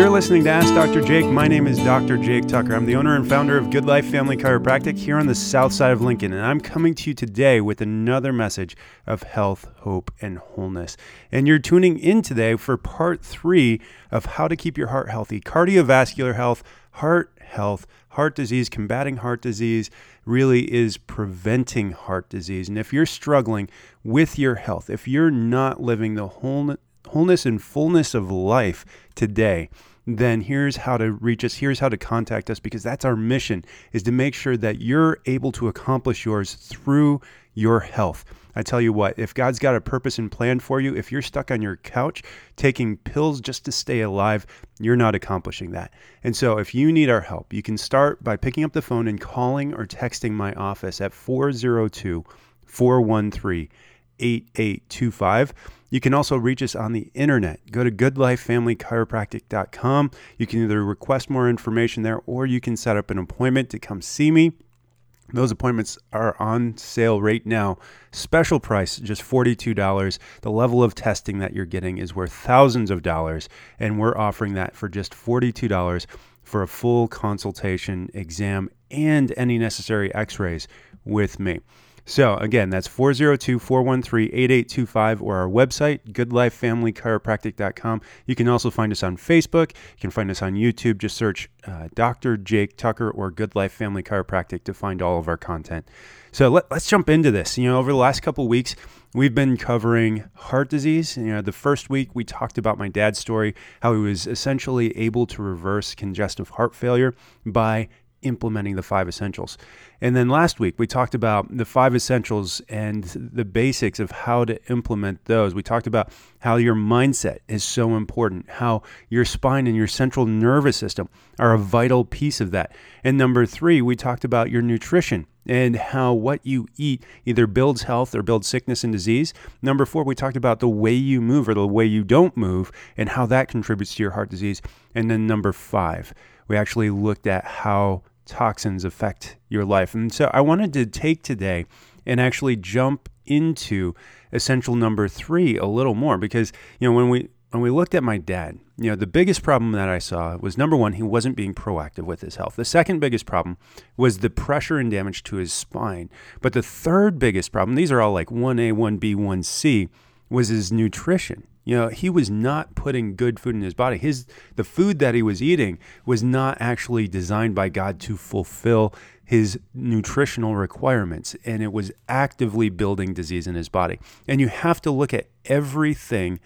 You're listening to Ask Dr. Jake. My name is Dr. Jake Tucker. I'm the owner and founder of Good Life Family Chiropractic here on the south side of Lincoln, and I'm coming to you today with another message of health, hope, and wholeness. And you're tuning in today for part three of how to keep your heart healthy cardiovascular health, heart health, heart disease, combating heart disease really is preventing heart disease. And if you're struggling with your health, if you're not living the whole wholeness and fullness of life today, then here's how to reach us. Here's how to contact us because that's our mission is to make sure that you're able to accomplish yours through your health. I tell you what, if God's got a purpose and plan for you, if you're stuck on your couch taking pills just to stay alive, you're not accomplishing that. And so, if you need our help, you can start by picking up the phone and calling or texting my office at 402 413 8825. You can also reach us on the internet. Go to goodlifefamilychiropractic.com. You can either request more information there or you can set up an appointment to come see me. Those appointments are on sale right now. Special price, just $42. The level of testing that you're getting is worth thousands of dollars, and we're offering that for just $42 for a full consultation, exam, and any necessary x rays with me. So, again, that's 402 413 8825 or our website, goodlifefamilychiropractic.com. You can also find us on Facebook. You can find us on YouTube. Just search uh, Dr. Jake Tucker or Good Life Family Chiropractic to find all of our content. So, let, us jump into this. You know, over the last couple weeks, we've been covering heart disease. You know, the first week we talked about my dad's story, how he was essentially able to reverse congestive heart failure by implementing the five essentials. And then last week, we talked about the five essentials and the basics of how to implement those. We talked about how your mindset is so important, how your spine and your central nervous system are a vital piece of that. And number three, we talked about your nutrition and how what you eat either builds health or builds sickness and disease. Number four, we talked about the way you move or the way you don't move and how that contributes to your heart disease. And then number five, we actually looked at how toxins affect your life. And so I wanted to take today and actually jump into essential number 3 a little more because you know when we when we looked at my dad, you know, the biggest problem that I saw was number 1, he wasn't being proactive with his health. The second biggest problem was the pressure and damage to his spine. But the third biggest problem, these are all like 1A, 1B, 1C, was his nutrition. You know, he was not putting good food in his body. His the food that he was eating was not actually designed by God to fulfill his nutritional requirements and it was actively building disease in his body. And you have to look at everything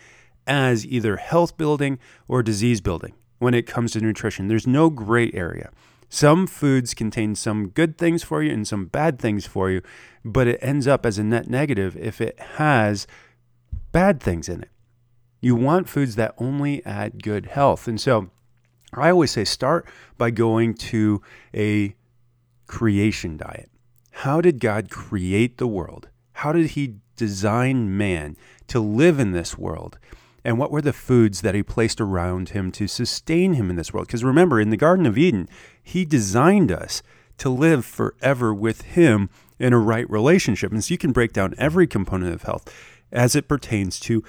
as either health building or disease building when it comes to nutrition. There's no gray area. Some foods contain some good things for you and some bad things for you, but it ends up as a net negative if it has bad things in it. You want foods that only add good health. And so I always say start by going to a creation diet. How did God create the world? How did He design man to live in this world? And what were the foods that He placed around him to sustain him in this world? Because remember, in the Garden of Eden, He designed us to live forever with Him in a right relationship. And so you can break down every component of health as it pertains to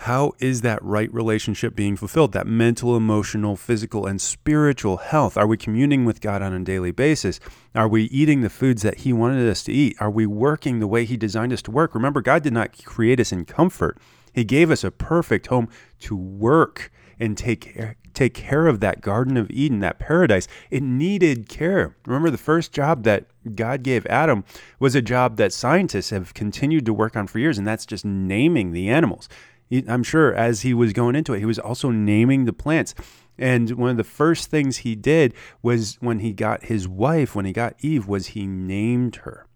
how is that right relationship being fulfilled? That mental, emotional, physical, and spiritual health. Are we communing with God on a daily basis? Are we eating the foods that He wanted us to eat? Are we working the way He designed us to work? Remember, God did not create us in comfort, He gave us a perfect home to work and take care, take care of that Garden of Eden, that paradise. It needed care. Remember, the first job that God gave Adam was a job that scientists have continued to work on for years, and that's just naming the animals. I'm sure as he was going into it, he was also naming the plants. And one of the first things he did was when he got his wife, when he got Eve, was he named her.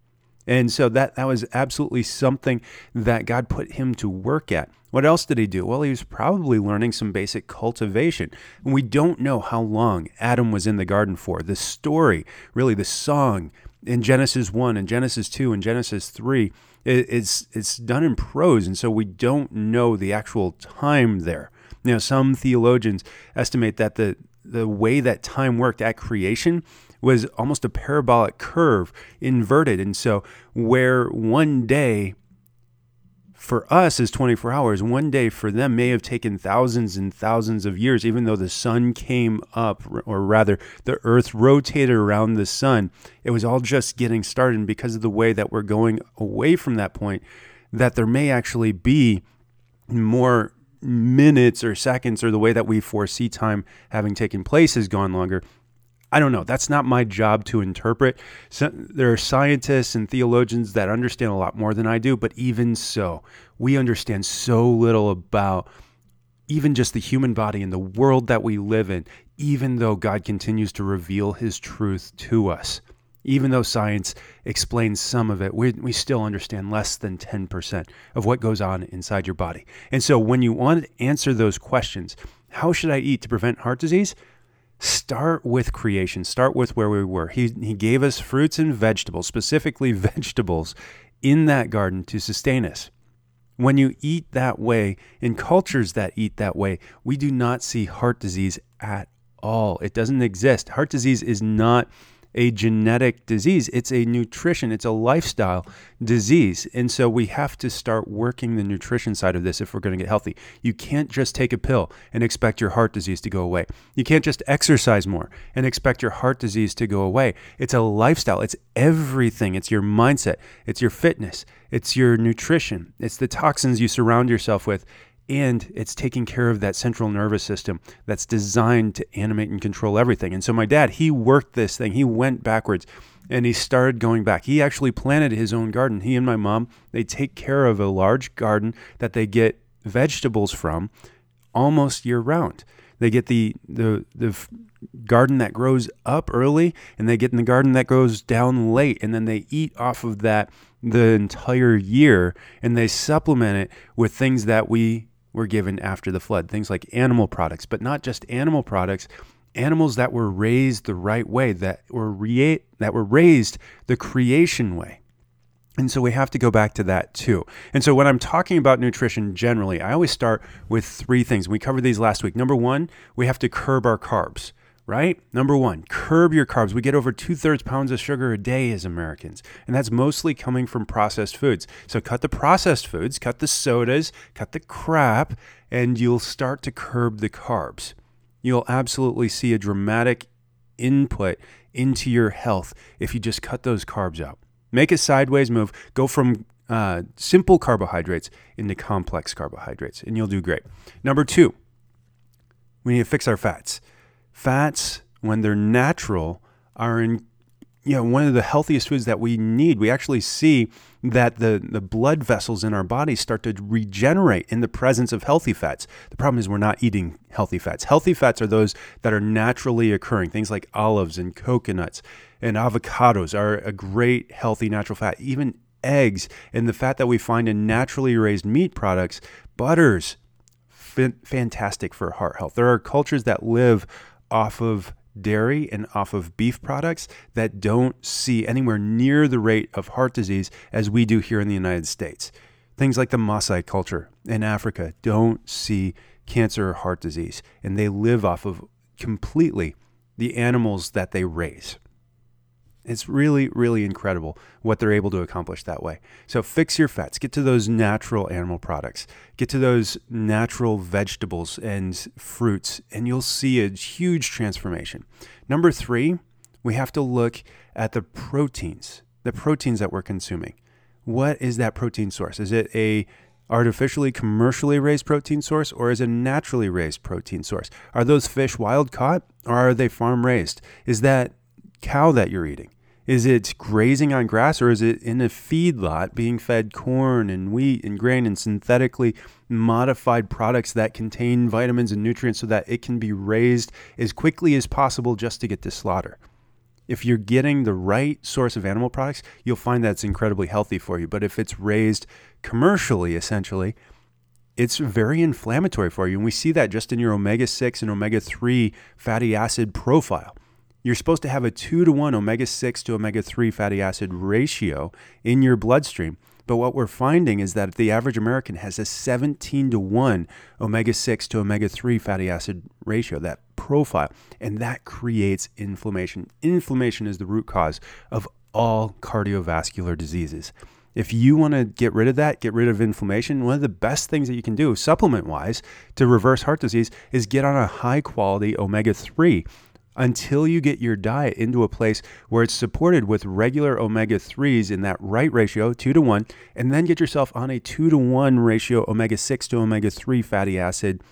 And so that, that was absolutely something that God put him to work at. What else did he do? Well, he was probably learning some basic cultivation. And we don't know how long Adam was in the garden for. The story, really, the song in Genesis 1 and Genesis 2 and Genesis 3 it's it's done in prose, and so we don't know the actual time there. Know, some theologians estimate that the the way that time worked at creation was almost a parabolic curve, inverted, and so where one day for us is 24 hours. One day for them may have taken thousands and thousands of years, even though the sun came up, or rather, the earth rotated around the sun. It was all just getting started. And because of the way that we're going away from that point, that there may actually be more minutes or seconds, or the way that we foresee time having taken place has gone longer. I don't know. That's not my job to interpret. So, there are scientists and theologians that understand a lot more than I do, but even so, we understand so little about even just the human body and the world that we live in, even though God continues to reveal his truth to us. Even though science explains some of it, we, we still understand less than 10% of what goes on inside your body. And so, when you want to answer those questions, how should I eat to prevent heart disease? Start with creation. Start with where we were. He, he gave us fruits and vegetables specifically vegetables in that garden to sustain us. When you eat that way in cultures that eat that way we do not see heart disease at all. It doesn't exist. Heart disease is not a genetic disease. It's a nutrition, it's a lifestyle disease. And so we have to start working the nutrition side of this if we're going to get healthy. You can't just take a pill and expect your heart disease to go away. You can't just exercise more and expect your heart disease to go away. It's a lifestyle, it's everything. It's your mindset, it's your fitness, it's your nutrition, it's the toxins you surround yourself with and it's taking care of that central nervous system that's designed to animate and control everything. And so my dad, he worked this thing. He went backwards and he started going back. He actually planted his own garden. He and my mom, they take care of a large garden that they get vegetables from almost year round. They get the the the garden that grows up early and they get in the garden that grows down late and then they eat off of that the entire year and they supplement it with things that we were given after the flood. Things like animal products, but not just animal products, animals that were raised the right way, that were rea- that were raised the creation way. And so we have to go back to that too. And so when I'm talking about nutrition generally, I always start with three things. We covered these last week. Number 1, we have to curb our carbs right? Number one, curb your carbs. We get over two thirds pounds of sugar a day as Americans, and that's mostly coming from processed foods. So cut the processed foods, cut the sodas, cut the crap, and you'll start to curb the carbs. You'll absolutely see a dramatic input into your health if you just cut those carbs out. Make a sideways move, go from uh, simple carbohydrates into complex carbohydrates, and you'll do great. Number two, we need to fix our fats fats, when they're natural, are in you know one of the healthiest foods that we need. We actually see that the, the blood vessels in our body start to regenerate in the presence of healthy fats. The problem is we're not eating healthy fats. Healthy fats are those that are naturally occurring. Things like olives and coconuts and avocados are a great healthy natural fat. Even eggs and the fat that we find in naturally raised meat products, butters, fantastic for heart health. There are cultures that live off of dairy and off of beef products that don't see anywhere near the rate of heart disease as we do here in the United States. Things like the Maasai culture in Africa don't see cancer or heart disease, and they live off of completely the animals that they raise. It's really, really incredible what they're able to accomplish that way. So fix your fats, get to those natural animal products, get to those natural vegetables and fruits, and you'll see a huge transformation. Number three, we have to look at the proteins, the proteins that we're consuming. What is that protein source? Is it a artificially commercially raised protein source or is it a naturally raised protein source? Are those fish wild caught or are they farm raised? Is that cow that you're eating? Is it grazing on grass or is it in a feedlot being fed corn and wheat and grain and synthetically modified products that contain vitamins and nutrients so that it can be raised as quickly as possible just to get to slaughter? If you're getting the right source of animal products, you'll find that it's incredibly healthy for you. But if it's raised commercially, essentially, it's very inflammatory for you. And we see that just in your omega 6 and omega 3 fatty acid profile. You're supposed to have a 2 to 1 omega 6 to omega 3 fatty acid ratio in your bloodstream. But what we're finding is that the average American has a 17 to 1 omega 6 to omega 3 fatty acid ratio, that profile, and that creates inflammation. Inflammation is the root cause of all cardiovascular diseases. If you want to get rid of that, get rid of inflammation, one of the best things that you can do supplement wise to reverse heart disease is get on a high quality omega 3 until you get your diet into a place where it's supported with regular omega 3s in that right ratio, 2 to 1, and then get yourself on a 2 to 1 ratio omega 6 to omega 3 fatty acid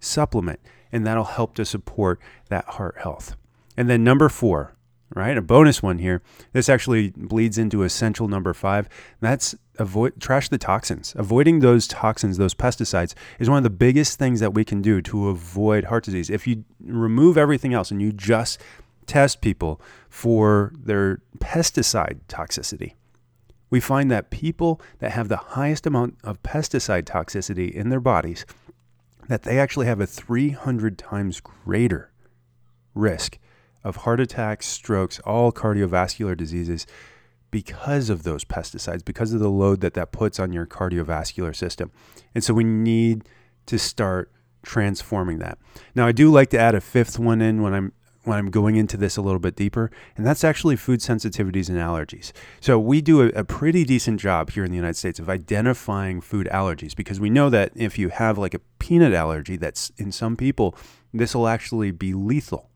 supplement. And that'll help to support that heart health. And then number four, right? A bonus one here. This actually bleeds into essential number five. That's avoid trash the toxins. Avoiding those toxins, those pesticides, is one of the biggest things that we can do to avoid heart disease. If you remove everything else and you just test people for their pesticide toxicity, we find that people that have the highest amount of pesticide toxicity in their bodies that they actually have a 300 times greater risk of heart attacks, strokes, all cardiovascular diseases because of those pesticides, because of the load that that puts on your cardiovascular system. And so we need to start transforming that. Now, I do like to add a fifth one in when I'm when I'm going into this a little bit deeper, and that's actually food sensitivities and allergies. So, we do a, a, pretty decent job here in the United States of identifying food allergies because we know that if you have like a peanut allergy, that's in some people, this will actually be lethal.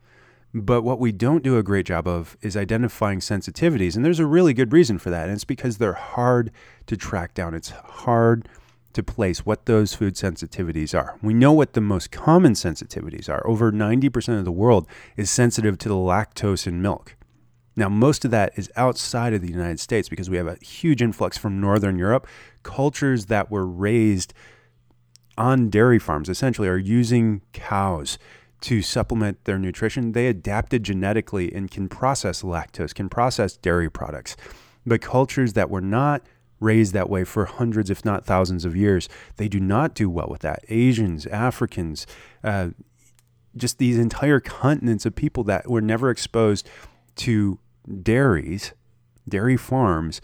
But what we don't do a great job of is identifying sensitivities. And there's a really good reason for that. And it's because they're hard to track down. It's hard to place what those food sensitivities are. We know what the most common sensitivities are. Over 90% of the world is sensitive to the lactose in milk. Now, most of that is outside of the United States because we have a huge influx from Northern Europe. Cultures that were raised on dairy farms essentially are using cows to supplement their nutrition, they adapted genetically and can process lactose, can process dairy products. But cultures that were not raised that way for hundreds, if not thousands of years, they do not do well with that. Asians, Africans, uh, just these entire continents of people that were never exposed to dairies, dairy farms,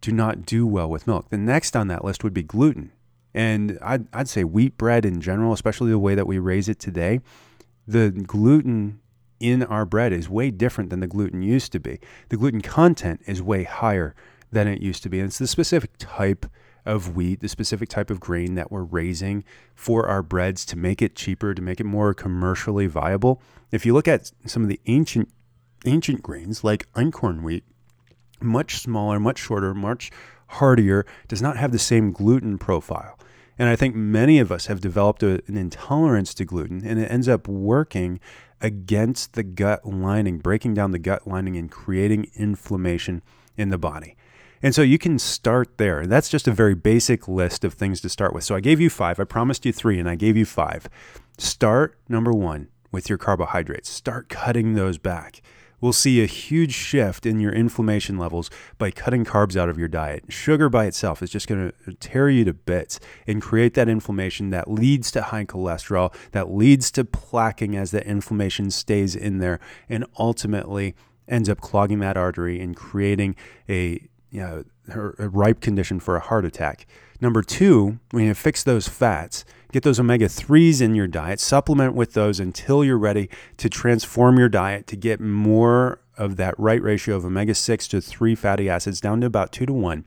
do not do well with milk. The next on that list would be gluten. And I'd, I'd say wheat bread in general, especially the way that we raise it today, the gluten in our bread is way different than the gluten used to be. The gluten content is way higher than it used to be. And it's the specific type of wheat, the specific type of grain that we're raising for our breads to make it cheaper, to make it more commercially viable. If you look at some of the ancient ancient grains like einkorn wheat, much smaller, much shorter, much hardier, does not have the same gluten profile. And I think many of us have developed a, an intolerance to gluten, and it ends up working against the gut lining, breaking down the gut lining and creating inflammation in the body. And so you can start there. That's just a very basic list of things to start with. So I gave you five. I promised you three, and I gave you five. Start number one with your carbohydrates. Start cutting those back will see a huge shift in your inflammation levels by cutting carbs out of your diet. Sugar by itself is just going to tear you to bits and create that inflammation that leads to high cholesterol, that leads to plaquing as that inflammation stays in there, and ultimately ends up clogging that artery and creating a you know, a ripe condition for a heart attack. Number two, when you fix those fats, get those omega 3s in your diet, supplement with those until you're ready to transform your diet to get more of that right ratio of omega 6 to 3 fatty acids down to about 2 to 1,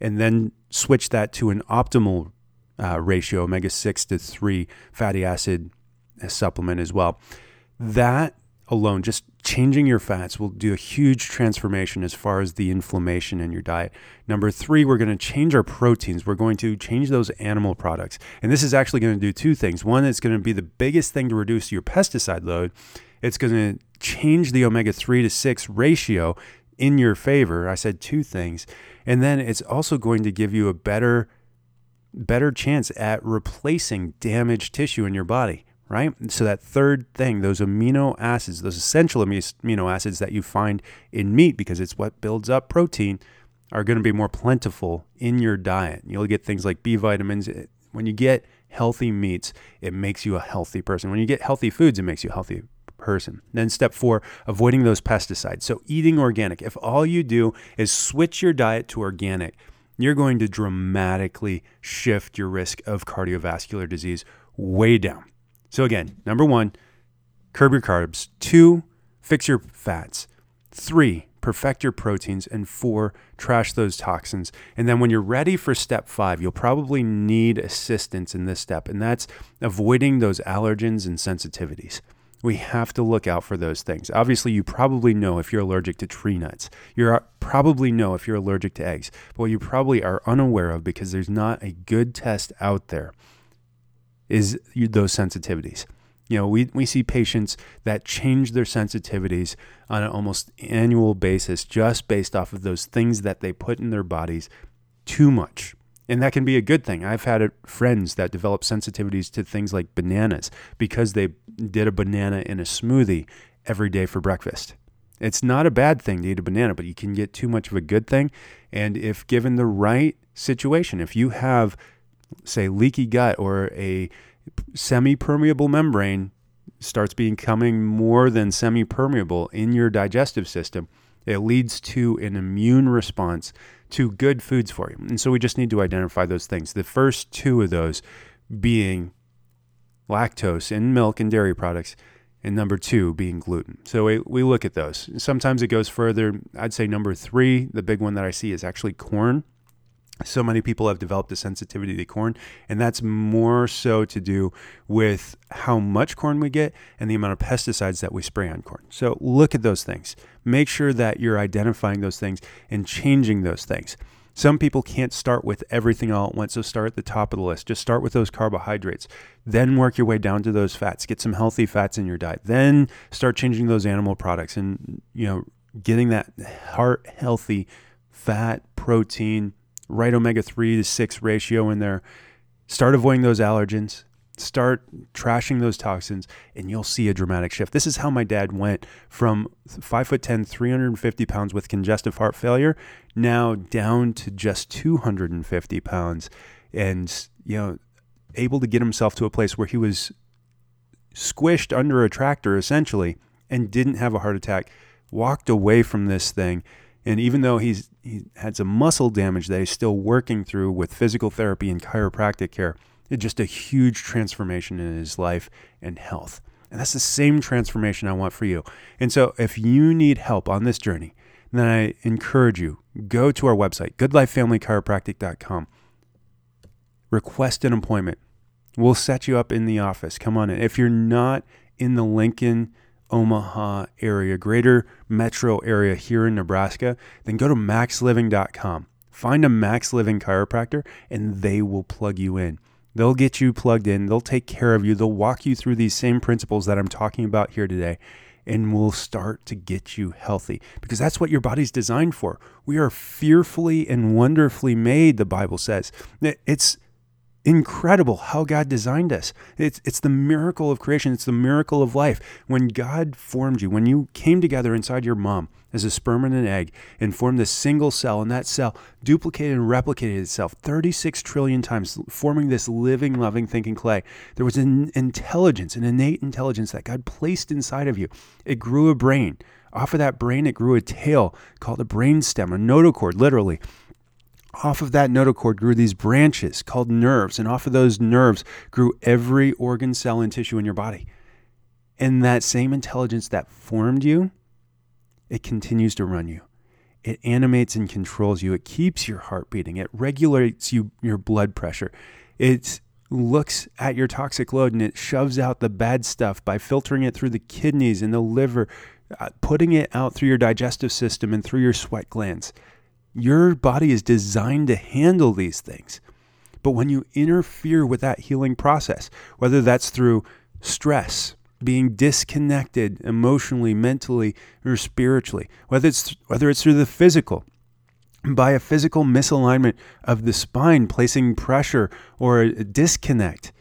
and then switch that to an optimal uh, ratio, omega 6 to 3 fatty acid supplement as well. That alone, just changing your fats will do a huge transformation as far as the inflammation in your diet. Number three, we're going to change our proteins. We're going to change those animal products. And this is actually going to do two things. One, it's going to be the biggest thing to reduce your pesticide load. It's going to change the omega 3 to 6 ratio in your favor. I said two things. And then it's also going to give you a better better chance at replacing damaged tissue in your body right? So that third thing, those amino acids, those essential amino acids that you find in meat because it's what builds up protein are going to be more plentiful in your diet. You'll get things like B vitamins. When you get healthy meats, it makes you a healthy person. When you get healthy foods, it makes you a healthy person. Then step 4, avoiding those pesticides. So eating organic. If all you do is switch your diet to organic, you're going to dramatically shift your risk of cardiovascular disease way down. So again, number one, curb your carbs. Two, fix your fats. Three, perfect your proteins, and four, trash those toxins. And then when you're ready for step five, you'll probably need assistance in this step, and that's avoiding those allergens and sensitivities. We have to look out for those things. Obviously, you probably know if you're allergic to tree nuts. You probably know if you're allergic to eggs. But what you probably are unaware of because there's not a good test out there is those sensitivities. You know, we, we see patients that change their sensitivities on an almost annual basis just based off of those things that they put in their bodies too much. And that can be a good thing. I've had friends that develop sensitivities to things like bananas because they did a banana in a smoothie every day for breakfast. It's not a bad thing to eat a banana, but you can get too much of a good thing. And if given the right situation, if you have, say, leaky gut or a semi permeable membrane starts becoming more than semi permeable in your digestive system, it leads to an immune response to good foods for you. And so we just need to identify those things. The first two of those being lactose in milk and dairy products, and number two being gluten. So we, we look at those. Sometimes it goes further. I'd say number three, the big one that I see is actually corn so many people have developed a sensitivity to corn, and that's more so to do with how much corn we get and the amount of pesticides that we spray on corn. So look at those things. Make sure that you're identifying those things and changing those things. Some people can't start with everything all at once, so start at the top of the list. Just start with those carbohydrates, then work your way down to those fats. Get some healthy fats in your diet, then start changing those animal products and you know getting that heart healthy fat, protein, right omega 3 to 6 ratio in there. Start avoiding those allergens, start trashing those toxins, and you'll see a dramatic shift. This is how my dad went from 5 foot 10, 350 pounds with congestive heart failure, now down to just 250 pounds and, you know, able to get himself to a place where he was squished under a tractor essentially and didn't have a heart attack, walked away from this thing and even though he's he had some muscle damage that he's still working through with physical therapy and chiropractic care, it's just a huge transformation in his life and health. And that's the same transformation I want for you. And so if you need help on this journey, then I encourage you, go to our website, goodlifefamilychiropractic.com. Request an appointment. We'll set you up in the office. Come on in. If you're not in the Lincoln, Omaha area, greater metro area here in Nebraska, then go to maxliving.com. Find a Max Living chiropractor and they will plug you in. They'll get you plugged in, they'll take care of you, they'll walk you through these same principles that I'm talking about here today, and we'll start to get you healthy because that's what your body's designed for. We are fearfully and wonderfully made, the Bible says. It's incredible how God designed us. It's, it's the miracle of creation, it's the miracle of life. When God formed you, when you came together inside your mom as a sperm and an egg and formed this single cell, and that cell duplicated and replicated itself 36 trillion times, forming this living, loving, thinking clay, there was an intelligence, an innate intelligence that God placed inside of you. It grew a brain. Off of that brain, it grew a tail called a brain stem, a notochord, literally off of that notochord grew these branches called nerves, and off of those nerves grew every organ, cell, and tissue in your body. And that same intelligence that formed you, it continues to run you. It animates and controls you. It keeps your heart beating. It regulates you, your blood pressure. It looks at your toxic load and it shoves out the bad stuff by filtering it through the kidneys and the liver, uh, putting it out through your digestive system and through your sweat glands. Your body is designed to handle these things. But when you interfere with that healing process, whether that's through stress, being disconnected emotionally, mentally, or spiritually, whether it's whether it's through the physical, by a physical misalignment of the spine, placing pressure or a disconnect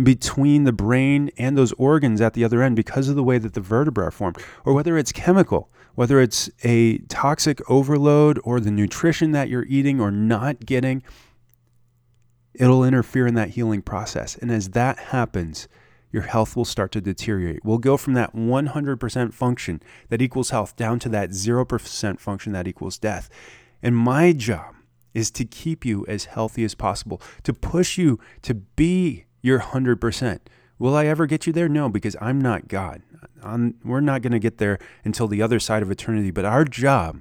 between the brain and those organs at the other end because of the way that the vertebrae are formed, or whether it's chemical, whether it's a toxic overload or the nutrition that you're eating or not getting, it'll interfere in that healing process. And as that happens, your health will start to deteriorate. We'll go from that 100% function that equals health down to that 0% function that equals death. And my job is to keep you as healthy as possible, to push you to be your 100%. Will I ever get you there? No, because I'm not God. I'm, we're not going to get there until the other side of eternity. But our job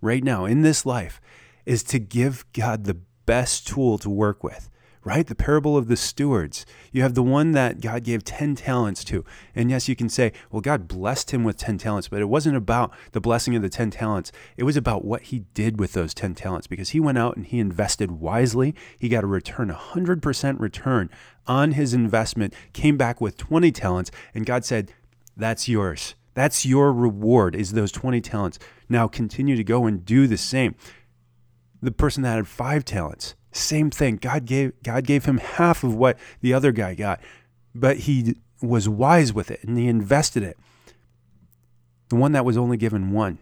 right now in this life is to give God the best tool to work with right? The parable of the stewards. You have the one that God gave 10 talents to. And yes, you can say, well, God blessed him with 10 talents, but it wasn't about the blessing of the 10 talents. It was about what he did with those 10 talents because he went out and he invested wisely. He got a return, 100% return on his investment, came back with 20 talents, and God said, that's yours. That's your reward, is those 20 talents. Now continue to go and do the same. The person that had five talents, same thing. God gave God gave him half of what the other guy got, but he was wise with it and he invested it. The one that was only given one,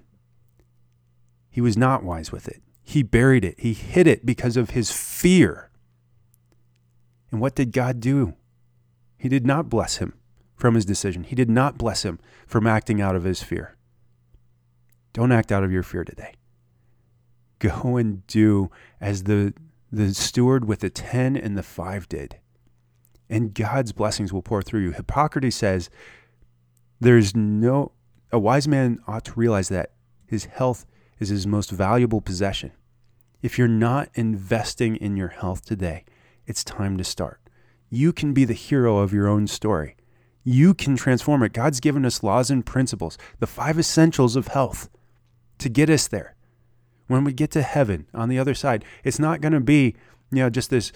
he was not wise with it. He buried it. He hid it because of his fear. And what did God do? He did not bless him from his decision. He did not bless him from acting out of his fear. Don't act out of your fear today. Go and do as the the steward with the 10 and the 5 did. And God's blessings will pour through you. Hippocrates says there's no, a wise man ought to realize that his health is his most valuable possession. If you're not investing in your health today, it's time to start. You can be the hero of your own story. You can transform it. God's given us laws and principles, the five essentials of health to get us there when we get to heaven on the other side, it's not going to be, you know, just this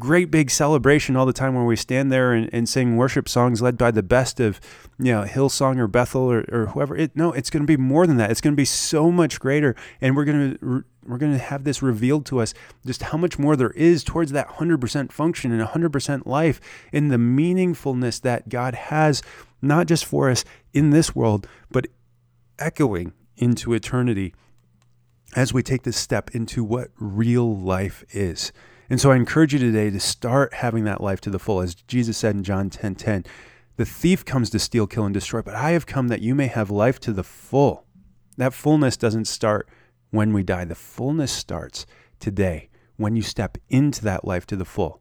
great big celebration all the time where we stand there and, and sing worship songs led by the best of, you know, Hillsong or Bethel or, or whoever. It, no, it's going to be more than that. It's going to be so much greater. And we're going to, we're going to have this revealed to us just how much more there is towards that 100% function and 100% life in the meaningfulness that God has, not just for us in this world, but echoing into eternity as we take this step into what real life is. And so I encourage you today to start having that life to the full. As Jesus said in John 10 10, the thief comes to steal, kill, and destroy, but I have come that you may have life to the full. That fullness doesn't start when we die, the fullness starts today when you step into that life to the full.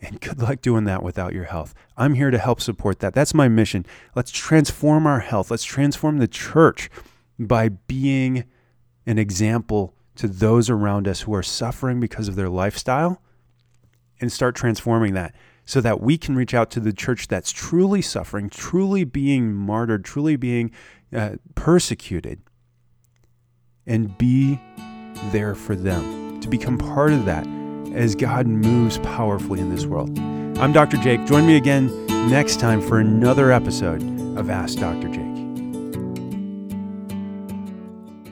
And good luck doing that without your health. I'm here to help support that. That's my mission. Let's transform our health. Let's transform the church by being an example to those around us who are suffering because of their lifestyle and start transforming that so that we can reach out to the church that's truly suffering, truly being martyred, truly being uh, persecuted, and be there for them to become part of that as God moves powerfully in this world. I'm Dr. Jake. Join me again next time for another episode of Ask Dr. Jake.